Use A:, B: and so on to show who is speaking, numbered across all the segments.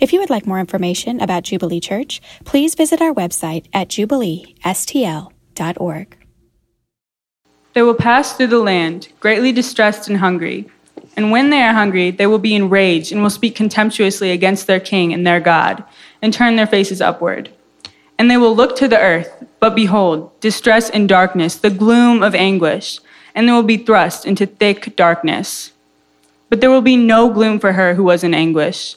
A: If you would like more information about Jubilee Church, please visit our website at jubileestl.org.
B: They will pass through the land, greatly distressed and hungry. And when they are hungry, they will be enraged and will speak contemptuously against their king and their God, and turn their faces upward. And they will look to the earth, but behold, distress and darkness, the gloom of anguish, and they will be thrust into thick darkness. But there will be no gloom for her who was in anguish.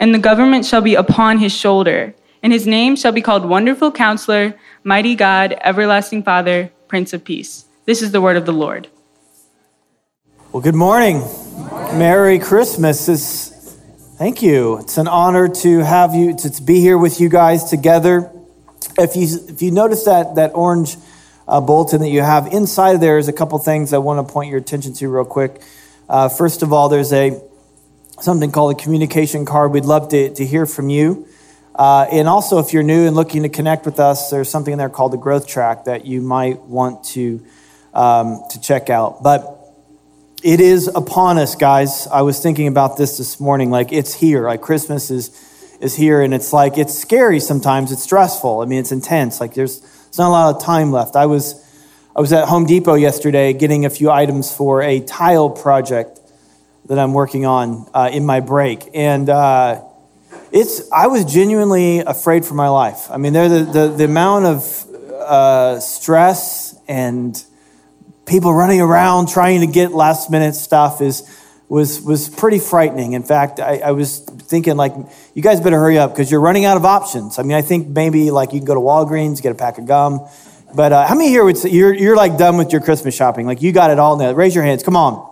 B: and the government shall be upon his shoulder, and his name shall be called Wonderful Counselor, Mighty God, Everlasting Father, Prince of Peace. This is the word of the Lord.
C: Well, good morning. Merry Christmas. It's, thank you. It's an honor to have you, to be here with you guys together. If you, if you notice that, that orange uh, bulletin that you have inside there is a couple things I want to point your attention to real quick. Uh, first of all, there's a something called a communication card. We'd love to, to hear from you. Uh, and also, if you're new and looking to connect with us, there's something in there called the growth track that you might want to, um, to check out. But it is upon us, guys. I was thinking about this this morning. Like, it's here. Like, Christmas is, is here, and it's like, it's scary sometimes. It's stressful. I mean, it's intense. Like, there's, there's not a lot of time left. I was I was at Home Depot yesterday getting a few items for a tile project that I'm working on uh, in my break. And uh, it's, I was genuinely afraid for my life. I mean, the, the, the amount of uh, stress and people running around trying to get last minute stuff is, was, was pretty frightening. In fact, I, I was thinking, like, you guys better hurry up because you're running out of options. I mean, I think maybe like you can go to Walgreens, get a pack of gum but uh, how many here would say you're, you're like done with your Christmas shopping? Like you got it all now. Raise your hands. Come on.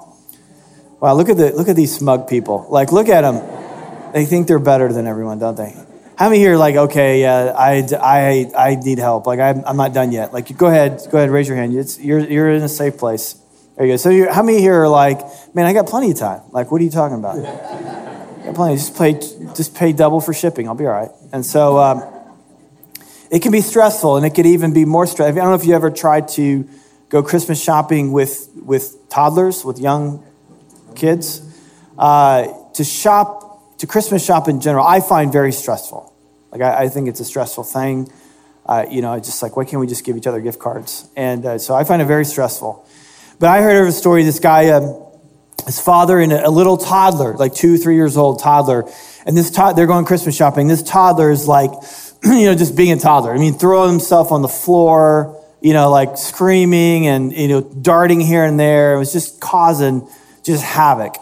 C: Wow, look at the look at these smug people. Like look at them. They think they're better than everyone, don't they? How many here like, okay, yeah, I, I, I need help. Like I'm, I'm not done yet. Like go ahead, go ahead, raise your hand. It's, you're, you're in a safe place. There you go. So how many here are like, man, I got plenty of time. Like, what are you talking about? I got plenty. Just pay, just pay double for shipping. I'll be all right. And so. Um, it can be stressful and it could even be more stressful. I don't know if you ever tried to go Christmas shopping with, with toddlers, with young kids. Uh, to shop, to Christmas shop in general, I find very stressful. Like, I, I think it's a stressful thing. Uh, you know, just like, why can't we just give each other gift cards? And uh, so I find it very stressful. But I heard of a story, this guy, um, his father and a, little toddler, like two, three years old toddler, and this to- they're going Christmas shopping. This toddler is like, you know, just being a toddler. I mean, throwing himself on the floor, you know, like screaming and, you know, darting here and there. It was just causing just havoc.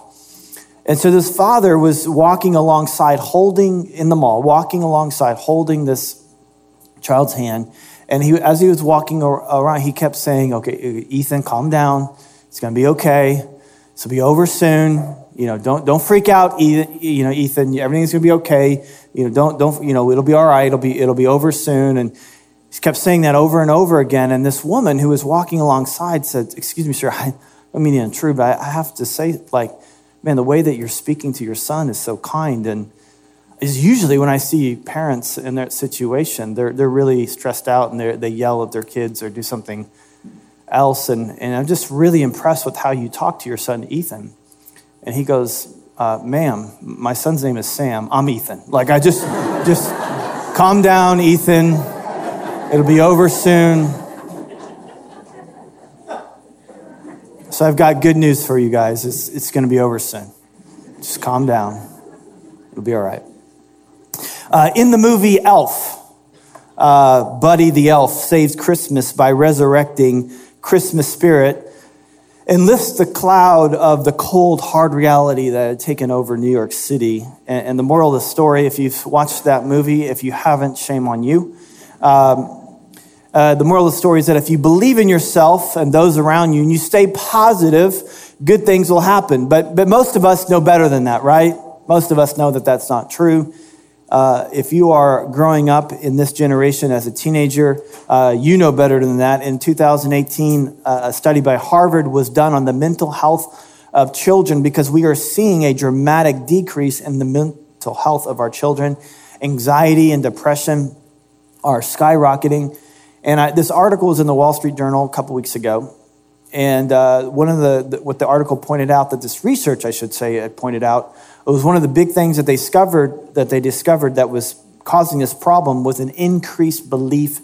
C: And so this father was walking alongside, holding in the mall, walking alongside, holding this child's hand. And he, as he was walking around, he kept saying, Okay, Ethan, calm down. It's going to be okay. This will be over soon. You know, don't, don't freak out, Ethan. You know, Ethan, everything's going to be okay you know, don't, don't, you know, it'll be all right. It'll be, it'll be over soon. And he kept saying that over and over again. And this woman who was walking alongside said, excuse me, sir, I don't mean to intrude, but I have to say, like, man, the way that you're speaking to your son is so kind. And is usually when I see parents in that situation, they're, they're really stressed out and they yell at their kids or do something else. And, and I'm just really impressed with how you talk to your son, Ethan. And he goes, uh, ma'am, my son's name is Sam. I'm Ethan. Like, I just, just calm down, Ethan. It'll be over soon. So I've got good news for you guys. It's, it's going to be over soon. Just calm down. It'll be all right. Uh, in the movie Elf, uh, Buddy the Elf saves Christmas by resurrecting Christmas spirit and lifts the cloud of the cold, hard reality that had taken over New York City. And, and the moral of the story, if you've watched that movie, if you haven't, shame on you. Um, uh, the moral of the story is that if you believe in yourself and those around you and you stay positive, good things will happen. But, but most of us know better than that, right? Most of us know that that's not true. Uh, if you are growing up in this generation as a teenager, uh, you know better than that. In 2018, uh, a study by Harvard was done on the mental health of children because we are seeing a dramatic decrease in the mental health of our children. Anxiety and depression are skyrocketing. And I, this article was in the Wall Street Journal a couple weeks ago. And uh, one of the, the, what the article pointed out, that this research, I should say, had pointed out, it was one of the big things that they discovered that they discovered that was causing this problem was an increased belief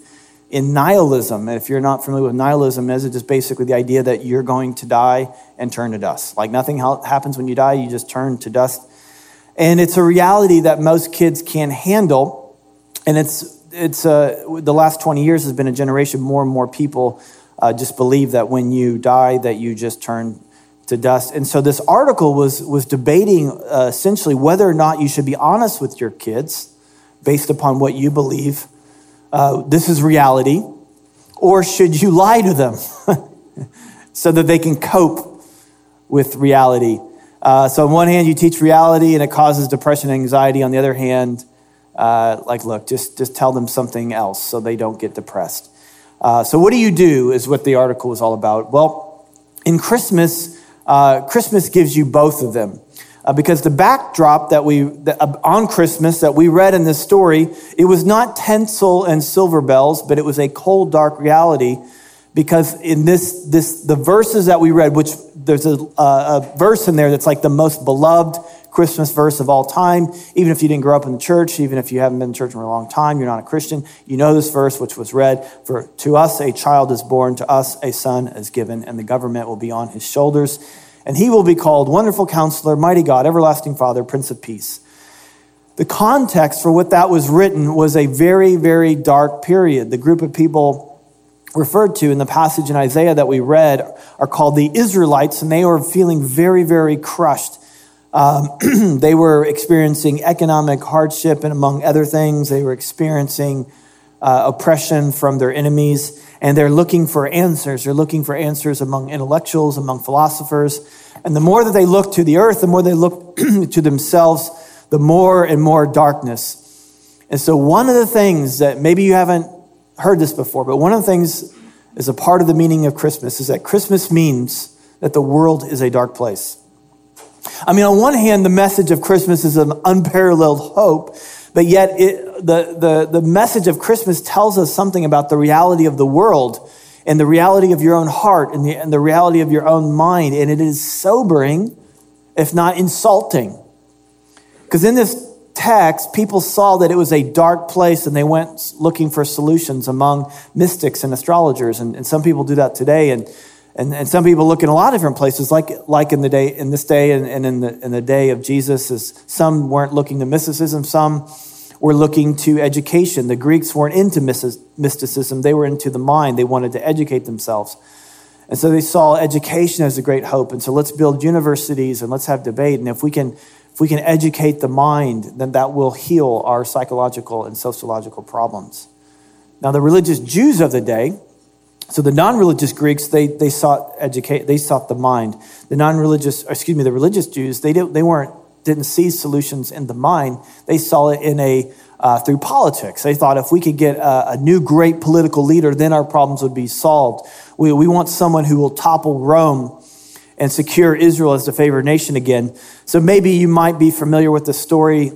C: in nihilism. And if you're not familiar with nihilism, is it just basically the idea that you're going to die and turn to dust? Like nothing happens when you die, you just turn to dust. And it's a reality that most kids can't handle. And it's it's uh, the last 20 years has been a generation more and more people uh, just believe that when you die that you just turn to dust. And so this article was was debating uh, essentially whether or not you should be honest with your kids based upon what you believe uh, this is reality or should you lie to them so that they can cope with reality? Uh, so on one hand you teach reality and it causes depression and anxiety. On the other hand uh, like look just just tell them something else so they don't get depressed uh, so, what do you do is what the article is all about. Well, in Christmas, uh, Christmas gives you both of them. Uh, because the backdrop that we uh, on Christmas that we read in this story, it was not tinsel and silver bells, but it was a cold, dark reality. Because in this, this the verses that we read, which there's a, a verse in there that's like the most beloved Christmas verse of all time. Even if you didn't grow up in the church, even if you haven't been in church for a long time, you're not a Christian, you know this verse, which was read For to us a child is born, to us a son is given, and the government will be on his shoulders. And he will be called Wonderful Counselor, Mighty God, Everlasting Father, Prince of Peace. The context for what that was written was a very, very dark period. The group of people referred to in the passage in Isaiah that we read are called the Israelites, and they were feeling very, very crushed um, they were experiencing economic hardship, and among other things, they were experiencing uh, oppression from their enemies, and they're looking for answers. They're looking for answers among intellectuals, among philosophers. And the more that they look to the earth, the more they look to themselves, the more and more darkness. And so, one of the things that maybe you haven't heard this before, but one of the things is a part of the meaning of Christmas is that Christmas means that the world is a dark place. I mean, on one hand, the message of Christmas is an unparalleled hope, but yet it, the, the, the message of Christmas tells us something about the reality of the world and the reality of your own heart and the, and the reality of your own mind. And it is sobering, if not insulting. Because in this text, people saw that it was a dark place and they went looking for solutions among mystics and astrologers. And, and some people do that today. And and, and some people look in a lot of different places, like, like in the day in this day and, and in, the, in the day of Jesus, as some weren't looking to mysticism, some were looking to education. The Greeks weren't into mysticism, they were into the mind. They wanted to educate themselves. And so they saw education as a great hope. And so let's build universities and let's have debate. And if we can, if we can educate the mind, then that will heal our psychological and sociological problems. Now, the religious Jews of the day, so the non-religious Greeks, they, they sought educate, they sought the mind. The non-religious, excuse me, the religious Jews, they, didn't, they weren't, didn't see solutions in the mind. They saw it in a, uh, through politics. They thought if we could get a, a, new great political leader, then our problems would be solved. We, we want someone who will topple Rome and secure Israel as the favored nation again. So maybe you might be familiar with the story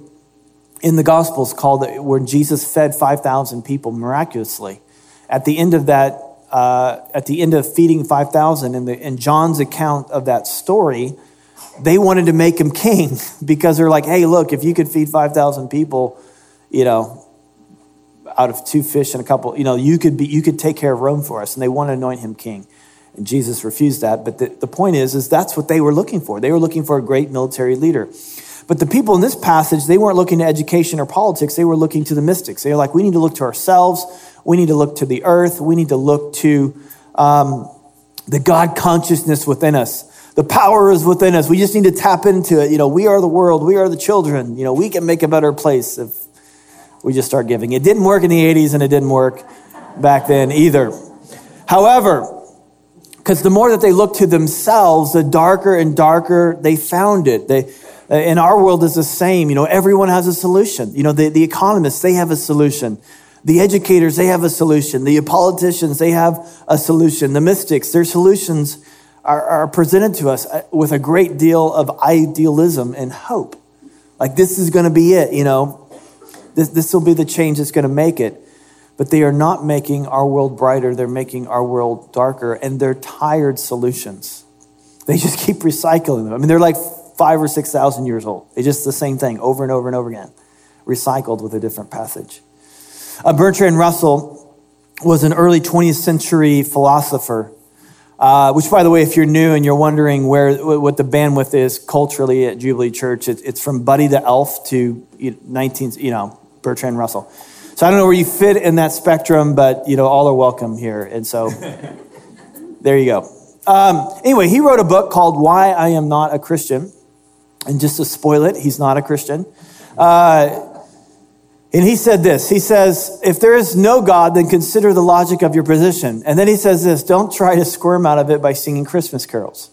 C: in the Gospels called where Jesus fed 5,000 people miraculously. At the end of that uh, at the end of feeding 5,000, in, the, in John's account of that story, they wanted to make him king because they're like, hey, look, if you could feed 5,000 people, you know, out of two fish and a couple, you know, you could, be, you could take care of Rome for us. And they want to anoint him king. And Jesus refused that. But the, the point is, is that's what they were looking for. They were looking for a great military leader. But the people in this passage, they weren't looking to education or politics. They were looking to the mystics. They were like, we need to look to ourselves. We need to look to the earth. We need to look to um, the God consciousness within us. The power is within us. We just need to tap into it. You know, we are the world. We are the children. You know, we can make a better place if we just start giving. It didn't work in the 80s and it didn't work back then either. However, because the more that they looked to themselves, the darker and darker they found it. They, in our world is the same. You know, everyone has a solution. You know, the, the economists, they have a solution. The educators, they have a solution. The politicians, they have a solution. The mystics, their solutions are, are presented to us uh, with a great deal of idealism and hope. Like, this is going to be it, you know. This, this will be the change that's going to make it. But they are not making our world brighter, they're making our world darker, and they're tired solutions. They just keep recycling them. I mean, they're like five or 6,000 years old. It's just the same thing over and over and over again, recycled with a different passage. Uh, Bertrand Russell was an early 20th century philosopher, uh, which, by the way, if you're new and you're wondering where what the bandwidth is culturally at Jubilee Church, it, it's from Buddy the Elf to 19, you know, Bertrand Russell. So I don't know where you fit in that spectrum, but you know, all are welcome here. And so there you go. Um, anyway, he wrote a book called Why I Am Not a Christian. And just to spoil it, he's not a Christian. Uh, and he said this He says, If there is no God, then consider the logic of your position. And then he says this don't try to squirm out of it by singing Christmas carols.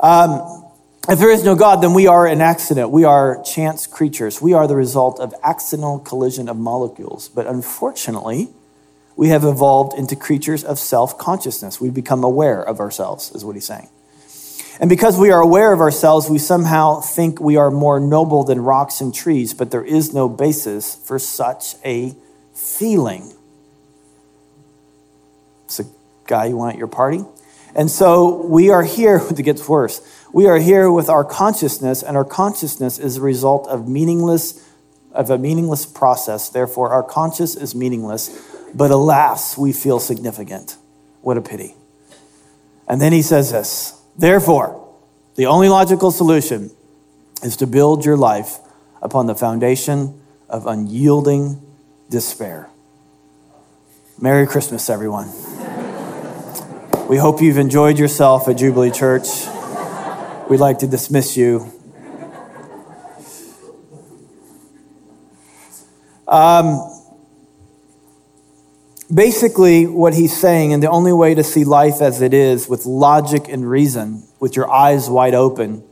C: Um, if there is no God, then we are an accident. We are chance creatures. We are the result of accidental collision of molecules. But unfortunately, we have evolved into creatures of self consciousness. We've become aware of ourselves, is what he's saying. And because we are aware of ourselves, we somehow think we are more noble than rocks and trees, but there is no basis for such a feeling. It's a guy you want at your party. And so we are here, it gets worse. We are here with our consciousness, and our consciousness is a result of meaningless, of a meaningless process. Therefore, our conscious is meaningless, but alas, we feel significant. What a pity. And then he says this Therefore, the only logical solution is to build your life upon the foundation of unyielding despair. Merry Christmas, everyone. We hope you've enjoyed yourself at Jubilee Church. We'd like to dismiss you. Um, Basically, what he's saying, and the only way to see life as it is with logic and reason, with your eyes wide open,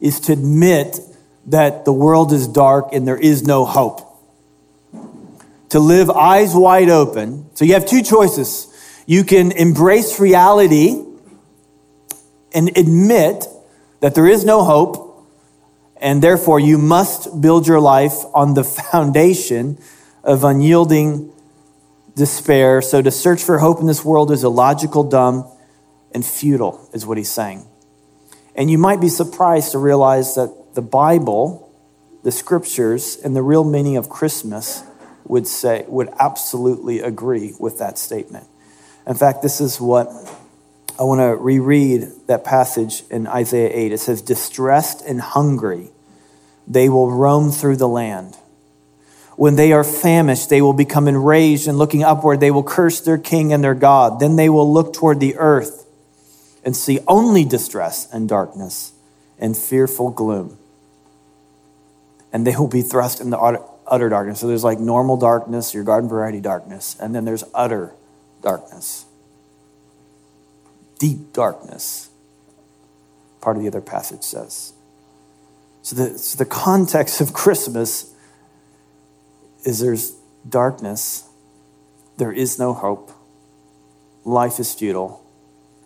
C: is to admit that the world is dark and there is no hope. To live eyes wide open. So you have two choices. You can embrace reality and admit that there is no hope, and therefore you must build your life on the foundation of unyielding despair. So to search for hope in this world is illogical, dumb, and futile, is what he's saying. And you might be surprised to realize that the Bible, the scriptures, and the real meaning of Christmas would say, would absolutely agree with that statement. In fact, this is what I want to reread that passage in Isaiah 8. It says, Distressed and hungry, they will roam through the land. When they are famished, they will become enraged, and looking upward, they will curse their king and their God. Then they will look toward the earth and see only distress and darkness and fearful gloom. And they will be thrust into utter darkness. So there's like normal darkness, your garden variety darkness, and then there's utter darkness, deep darkness. Part of the other passage says. So the, so the context of Christmas is there's darkness, there is no hope, life is futile,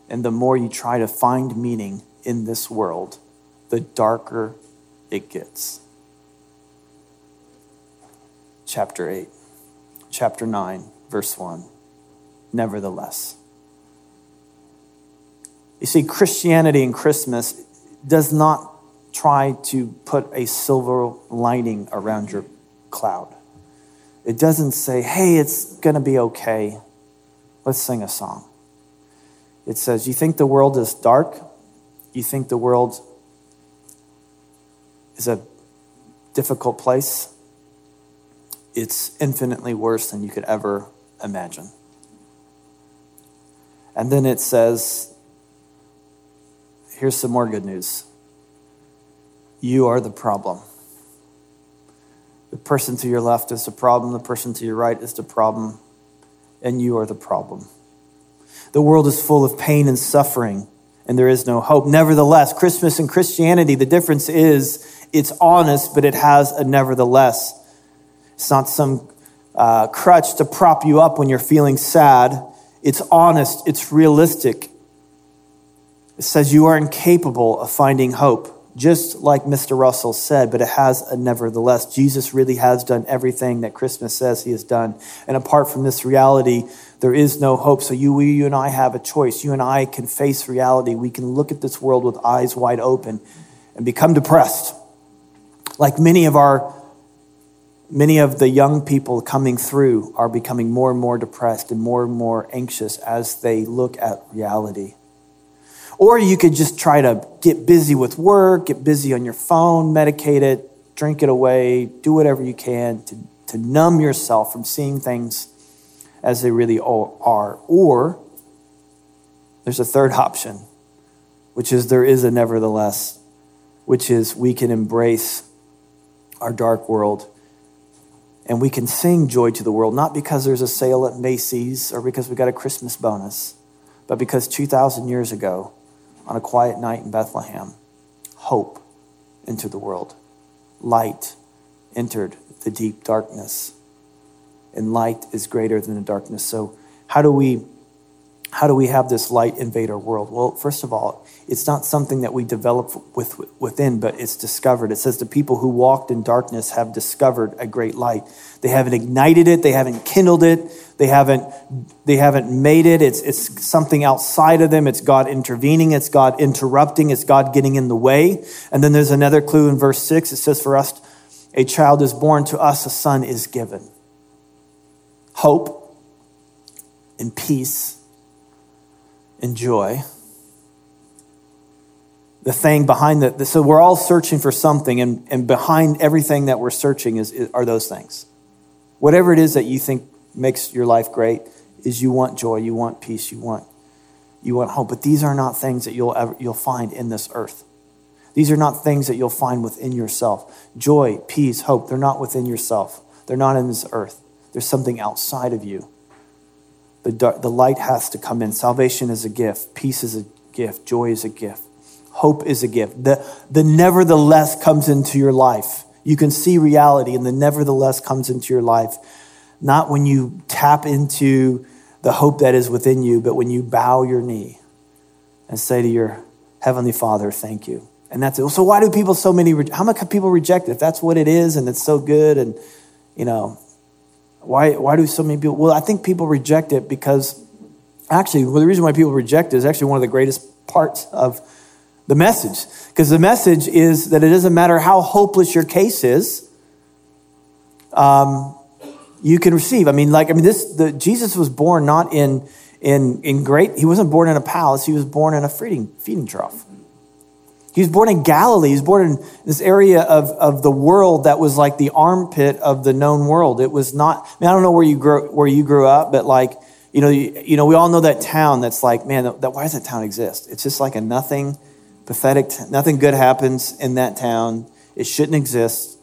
C: and the more you try to find meaning in this world, the darker it gets. Chapter 8, chapter 9, verse 1. Nevertheless. You see, Christianity and Christmas does not try to put a silver lining around your cloud. It doesn't say, hey, it's going to be okay. Let's sing a song. It says, you think the world is dark? You think the world is a difficult place? It's infinitely worse than you could ever imagine. And then it says, here's some more good news. You are the problem. Person to your left is the problem, the person to your right is the problem, and you are the problem. The world is full of pain and suffering, and there is no hope. Nevertheless, Christmas and Christianity, the difference is It's honest, but it has a nevertheless. It's not some uh, crutch to prop you up when you're feeling sad. It's honest, it's realistic. It says you are incapable of finding hope just like Mr. Russell said, but it has a nevertheless. Jesus really has done everything that Christmas says he has done. And apart from this reality, there is no hope. So you, you and I have a choice. You and I can face reality. We can look at this world with eyes wide open and become depressed. Like many of our many of the young people coming through are becoming more and more depressed and more and more anxious as they look at reality. Or you could just try to get busy with work, get busy on your phone, medicate it, drink it away, do whatever you can to, to numb yourself from seeing things as they really are. Or there's a third option, which is there is a nevertheless, which is we can embrace our dark world and we can sing joy to the world, not because there's a sale at Macy's or because we got a Christmas bonus, but because 2,000 years ago, on a quiet night in Bethlehem, hope entered the world. Light entered the deep darkness. And light is greater than the darkness. So, how do we how do we have this light invade our world? Well, first of all, it's not something that we develop with, within, but it's discovered. It says the people who walked in darkness have discovered a great light. They haven't ignited it, they haven't kindled it, they haven't, they haven't made it. It's, it's something outside of them. It's God intervening, it's God interrupting, it's God getting in the way. And then there's another clue in verse 6. It says, For us, a child is born, to us a son is given. Hope and peace and joy. The thing behind the, so we're all searching for something, and, and behind everything that we're searching is, is, are those things. Whatever it is that you think makes your life great, is you want joy, you want peace, you want, you want hope. But these are not things that you'll ever you'll find in this earth. These are not things that you'll find within yourself. Joy, peace, hope, they're not within yourself. They're not in this earth. There's something outside of you. The, dark, the light has to come in. Salvation is a gift, peace is a gift, joy is a gift, hope is a gift. The, the nevertheless comes into your life. You can see reality, and the nevertheless comes into your life. Not when you tap into the hope that is within you, but when you bow your knee and say to your Heavenly Father, thank you. And that's it. So why do people so many, how much people reject it? If that's what it is and it's so good and, you know, why, why do so many people? Well, I think people reject it because actually, well, the reason why people reject it is actually one of the greatest parts of the message. Because the message is that it doesn't matter how hopeless your case is, um, you can receive. I mean, like, I mean, this, the, Jesus was born not in, in, in great, he wasn't born in a palace, he was born in a feeding, feeding trough. He was born in Galilee. He was born in this area of, of the world that was like the armpit of the known world. It was not, I, mean, I don't know where you grew, where you grew up, but like, you know, you, you know, we all know that town that's like, man, that, why does that town exist? It's just like a nothing, pathetic, nothing good happens in that town. It shouldn't exist.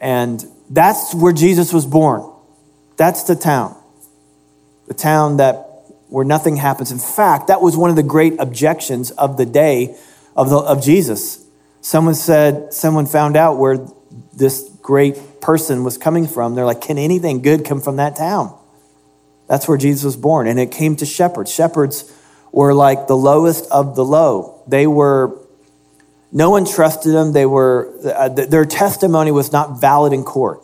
C: And that's where Jesus was born. That's the town. The town that where nothing happens. In fact, that was one of the great objections of the day of, the, of Jesus. Someone said, someone found out where this great person was coming from. They're like, can anything good come from that town? That's where Jesus was born. And it came to shepherds. Shepherds were like the lowest of the low. They were, no one trusted them. They were, uh, their testimony was not valid in court.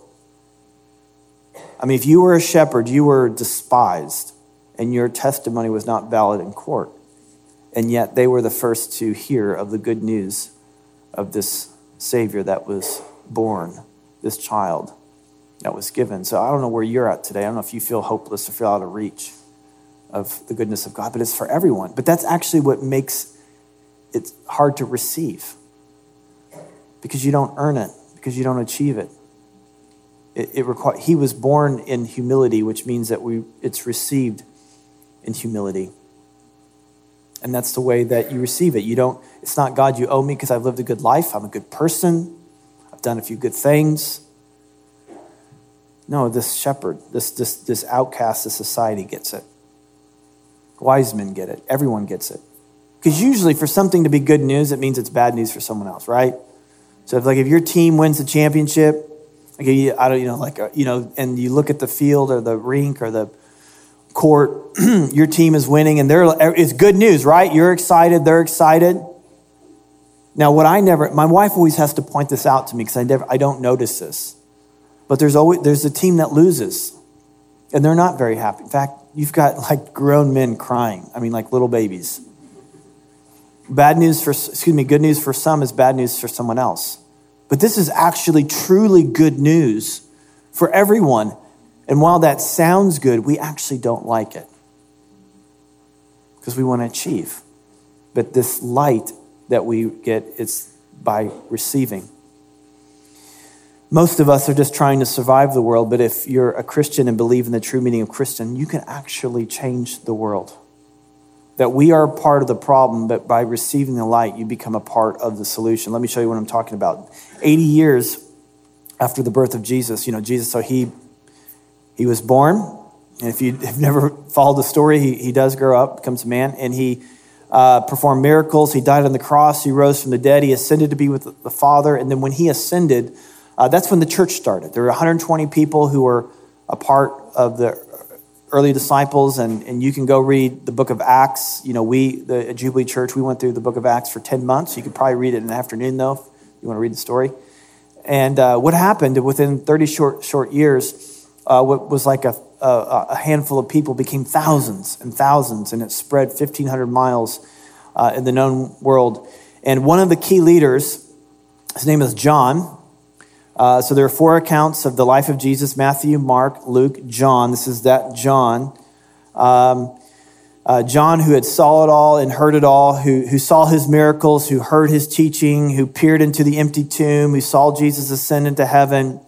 C: I mean, if you were a shepherd, you were despised, and your testimony was not valid in court. And yet they were the first to hear of the good news of this Savior that was born, this child that was given. So I don't know where you're at today. I don't know if you feel hopeless or feel out of reach of the goodness of God, but it's for everyone. But that's actually what makes it hard to receive because you don't earn it, because you don't achieve it. It, it require, he was born in humility, which means that we, it's received in humility. And that's the way that you receive it. You don't, it's not God, you owe me because I've lived a good life. I'm a good person. I've done a few good things. No, this shepherd, this, this, this outcast of society gets it. Wise men get it. Everyone gets it. Because usually, for something to be good news, it means it's bad news for someone else, right? So if like if your team wins the championship, like I don't, you know, like uh, you know, and you look at the field or the rink or the court, your team is winning, and they're it's good news, right? You're excited, they're excited. Now, what I never, my wife always has to point this out to me because I never, I don't notice this. But there's always there's a team that loses, and they're not very happy. In fact, you've got like grown men crying. I mean, like little babies. Bad news for, excuse me, good news for some is bad news for someone else. But this is actually truly good news for everyone. And while that sounds good, we actually don't like it because we want to achieve. But this light that we get is by receiving. Most of us are just trying to survive the world, but if you're a Christian and believe in the true meaning of Christian, you can actually change the world. That we are part of the problem, but by receiving the light, you become a part of the solution. Let me show you what I'm talking about. 80 years after the birth of Jesus, you know, Jesus, so he he was born, and if you've never followed the story, he, he does grow up, becomes a man, and he uh, performed miracles. He died on the cross, he rose from the dead, he ascended to be with the Father, and then when he ascended, uh, that's when the church started. There were 120 people who were a part of the early disciples, and, and you can go read the book of Acts. You know, we, the Jubilee Church, we went through the book of Acts for 10 months. You could probably read it in an afternoon, though, if you want to read the story. And uh, what happened within 30 short, short years, uh, what was like a, a, a, handful of people became thousands and thousands, and it spread 1,500 miles uh, in the known world. And one of the key leaders, his name is John, uh, so there are four accounts of the life of Jesus Matthew, Mark, Luke, John. This is that John. Um, uh, John, who had saw it all and heard it all, who, who saw his miracles, who heard his teaching, who peered into the empty tomb, who saw Jesus ascend into heaven,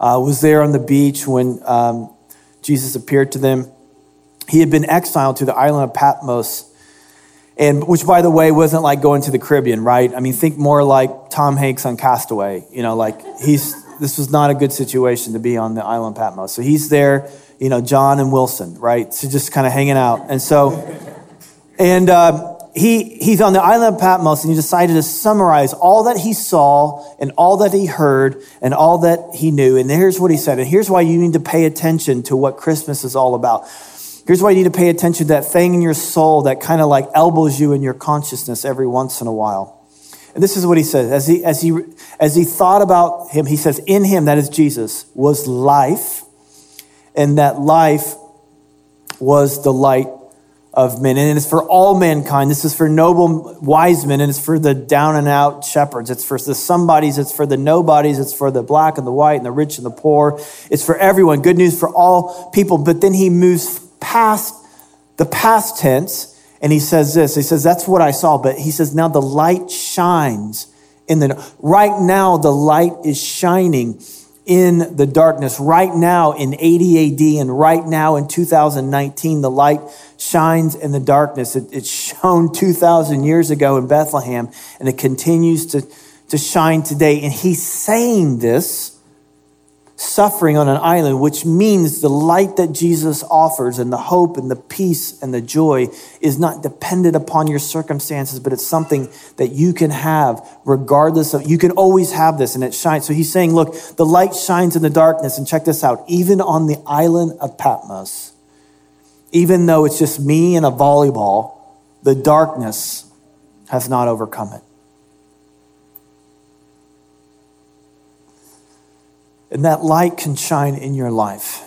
C: uh, was there on the beach when um, Jesus appeared to them. He had been exiled to the island of Patmos and which by the way wasn't like going to the caribbean right? I mean think more like tom hanks on castaway you know like he's this was not a good situation to be on the island of patmos. So he's there you know john and wilson right? So just kind of hanging out. And so and uh, he, he's on the island of patmos and he decided to summarize all that he saw and all that he heard and all that he knew and here's what he said and here's why you need to pay attention to what christmas is all about Here's why you need to pay attention to that thing in your soul that kind of like elbows you in your consciousness every once in a while. And this is what he says. As he, as he, as he thought about him, he says, in him, that is Jesus, was life, and that life was the light of men. And it's for all mankind. This is for noble, wise men, and it's for the down and out shepherds. It's for the somebodies, it's for the nobodies, it's for the black and the white and the rich and the poor. It's for everyone. Good news for all people. But then he moves past the past tense and he says this he says that's what i saw but he says now the light shines in the right now the light is shining in the darkness. Right now in 80 AD and right now in 2019 the light shines in the darkness. It, it's shone 2000 years ago in Bethlehem and it continues to to shine today. And he's saying this suffering on an island, which means the light that Jesus offers and the hope and the peace and the joy is not dependent upon your circumstances, but it's something that you can have regardless of, you can always have this and it shines. So he's saying, look, the light shines in the darkness. And check this out, even on the island of Patmos, even though it's just me and a volleyball, the darkness has not overcome it. And that light can shine in your life.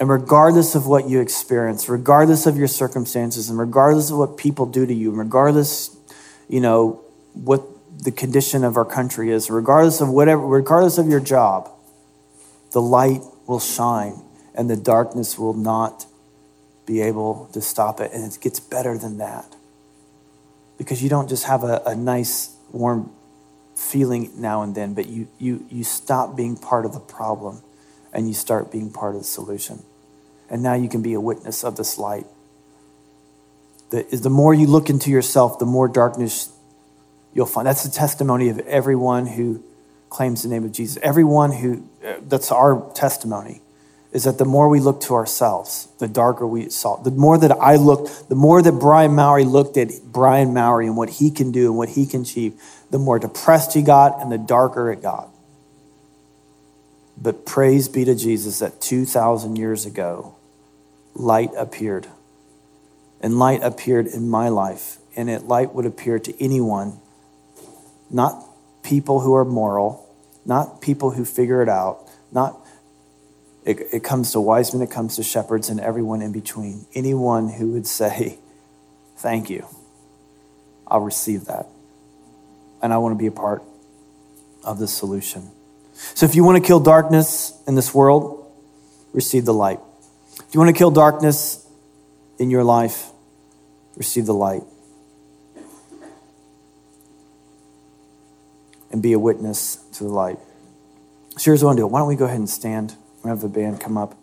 C: And regardless of what you experience, regardless of your circumstances, and regardless of what people do to you, and regardless, you know, what the condition of our country is, regardless of whatever, regardless of your job, the light will shine and the darkness will not be able to stop it. And it gets better than that. Because you don't just have a, a nice, warm feeling now and then, but you, you, you stop being part of the problem and you start being part of the solution. And now you can be a witness of this light. The, the more you look into yourself, the more darkness you'll find. That's the testimony of everyone who claims the name of Jesus. Everyone who, uh, that's our testimony. is that the more we look to ourselves, the darker we saw. The more that I looked, the more that Brian Mowry looked at Brian Mowry and what he can do and what he can achieve, the more depressed he got and the darker it got. But praise be to Jesus that 2,000 years ago, light appeared. And light appeared in my life. And it light would appear to anyone, not people who are moral, not people who figure it out, not it, it comes to wise men, it comes to shepherds, and everyone in between. Anyone who would say, Thank you, I'll receive that. And I want to be a part of the solution. So if you want to kill darkness in this world, receive the light. If you want to kill darkness in your life, receive the light. And be a witness to the light. So here's what I want to do. Why don't we go ahead and stand? We have the band come up.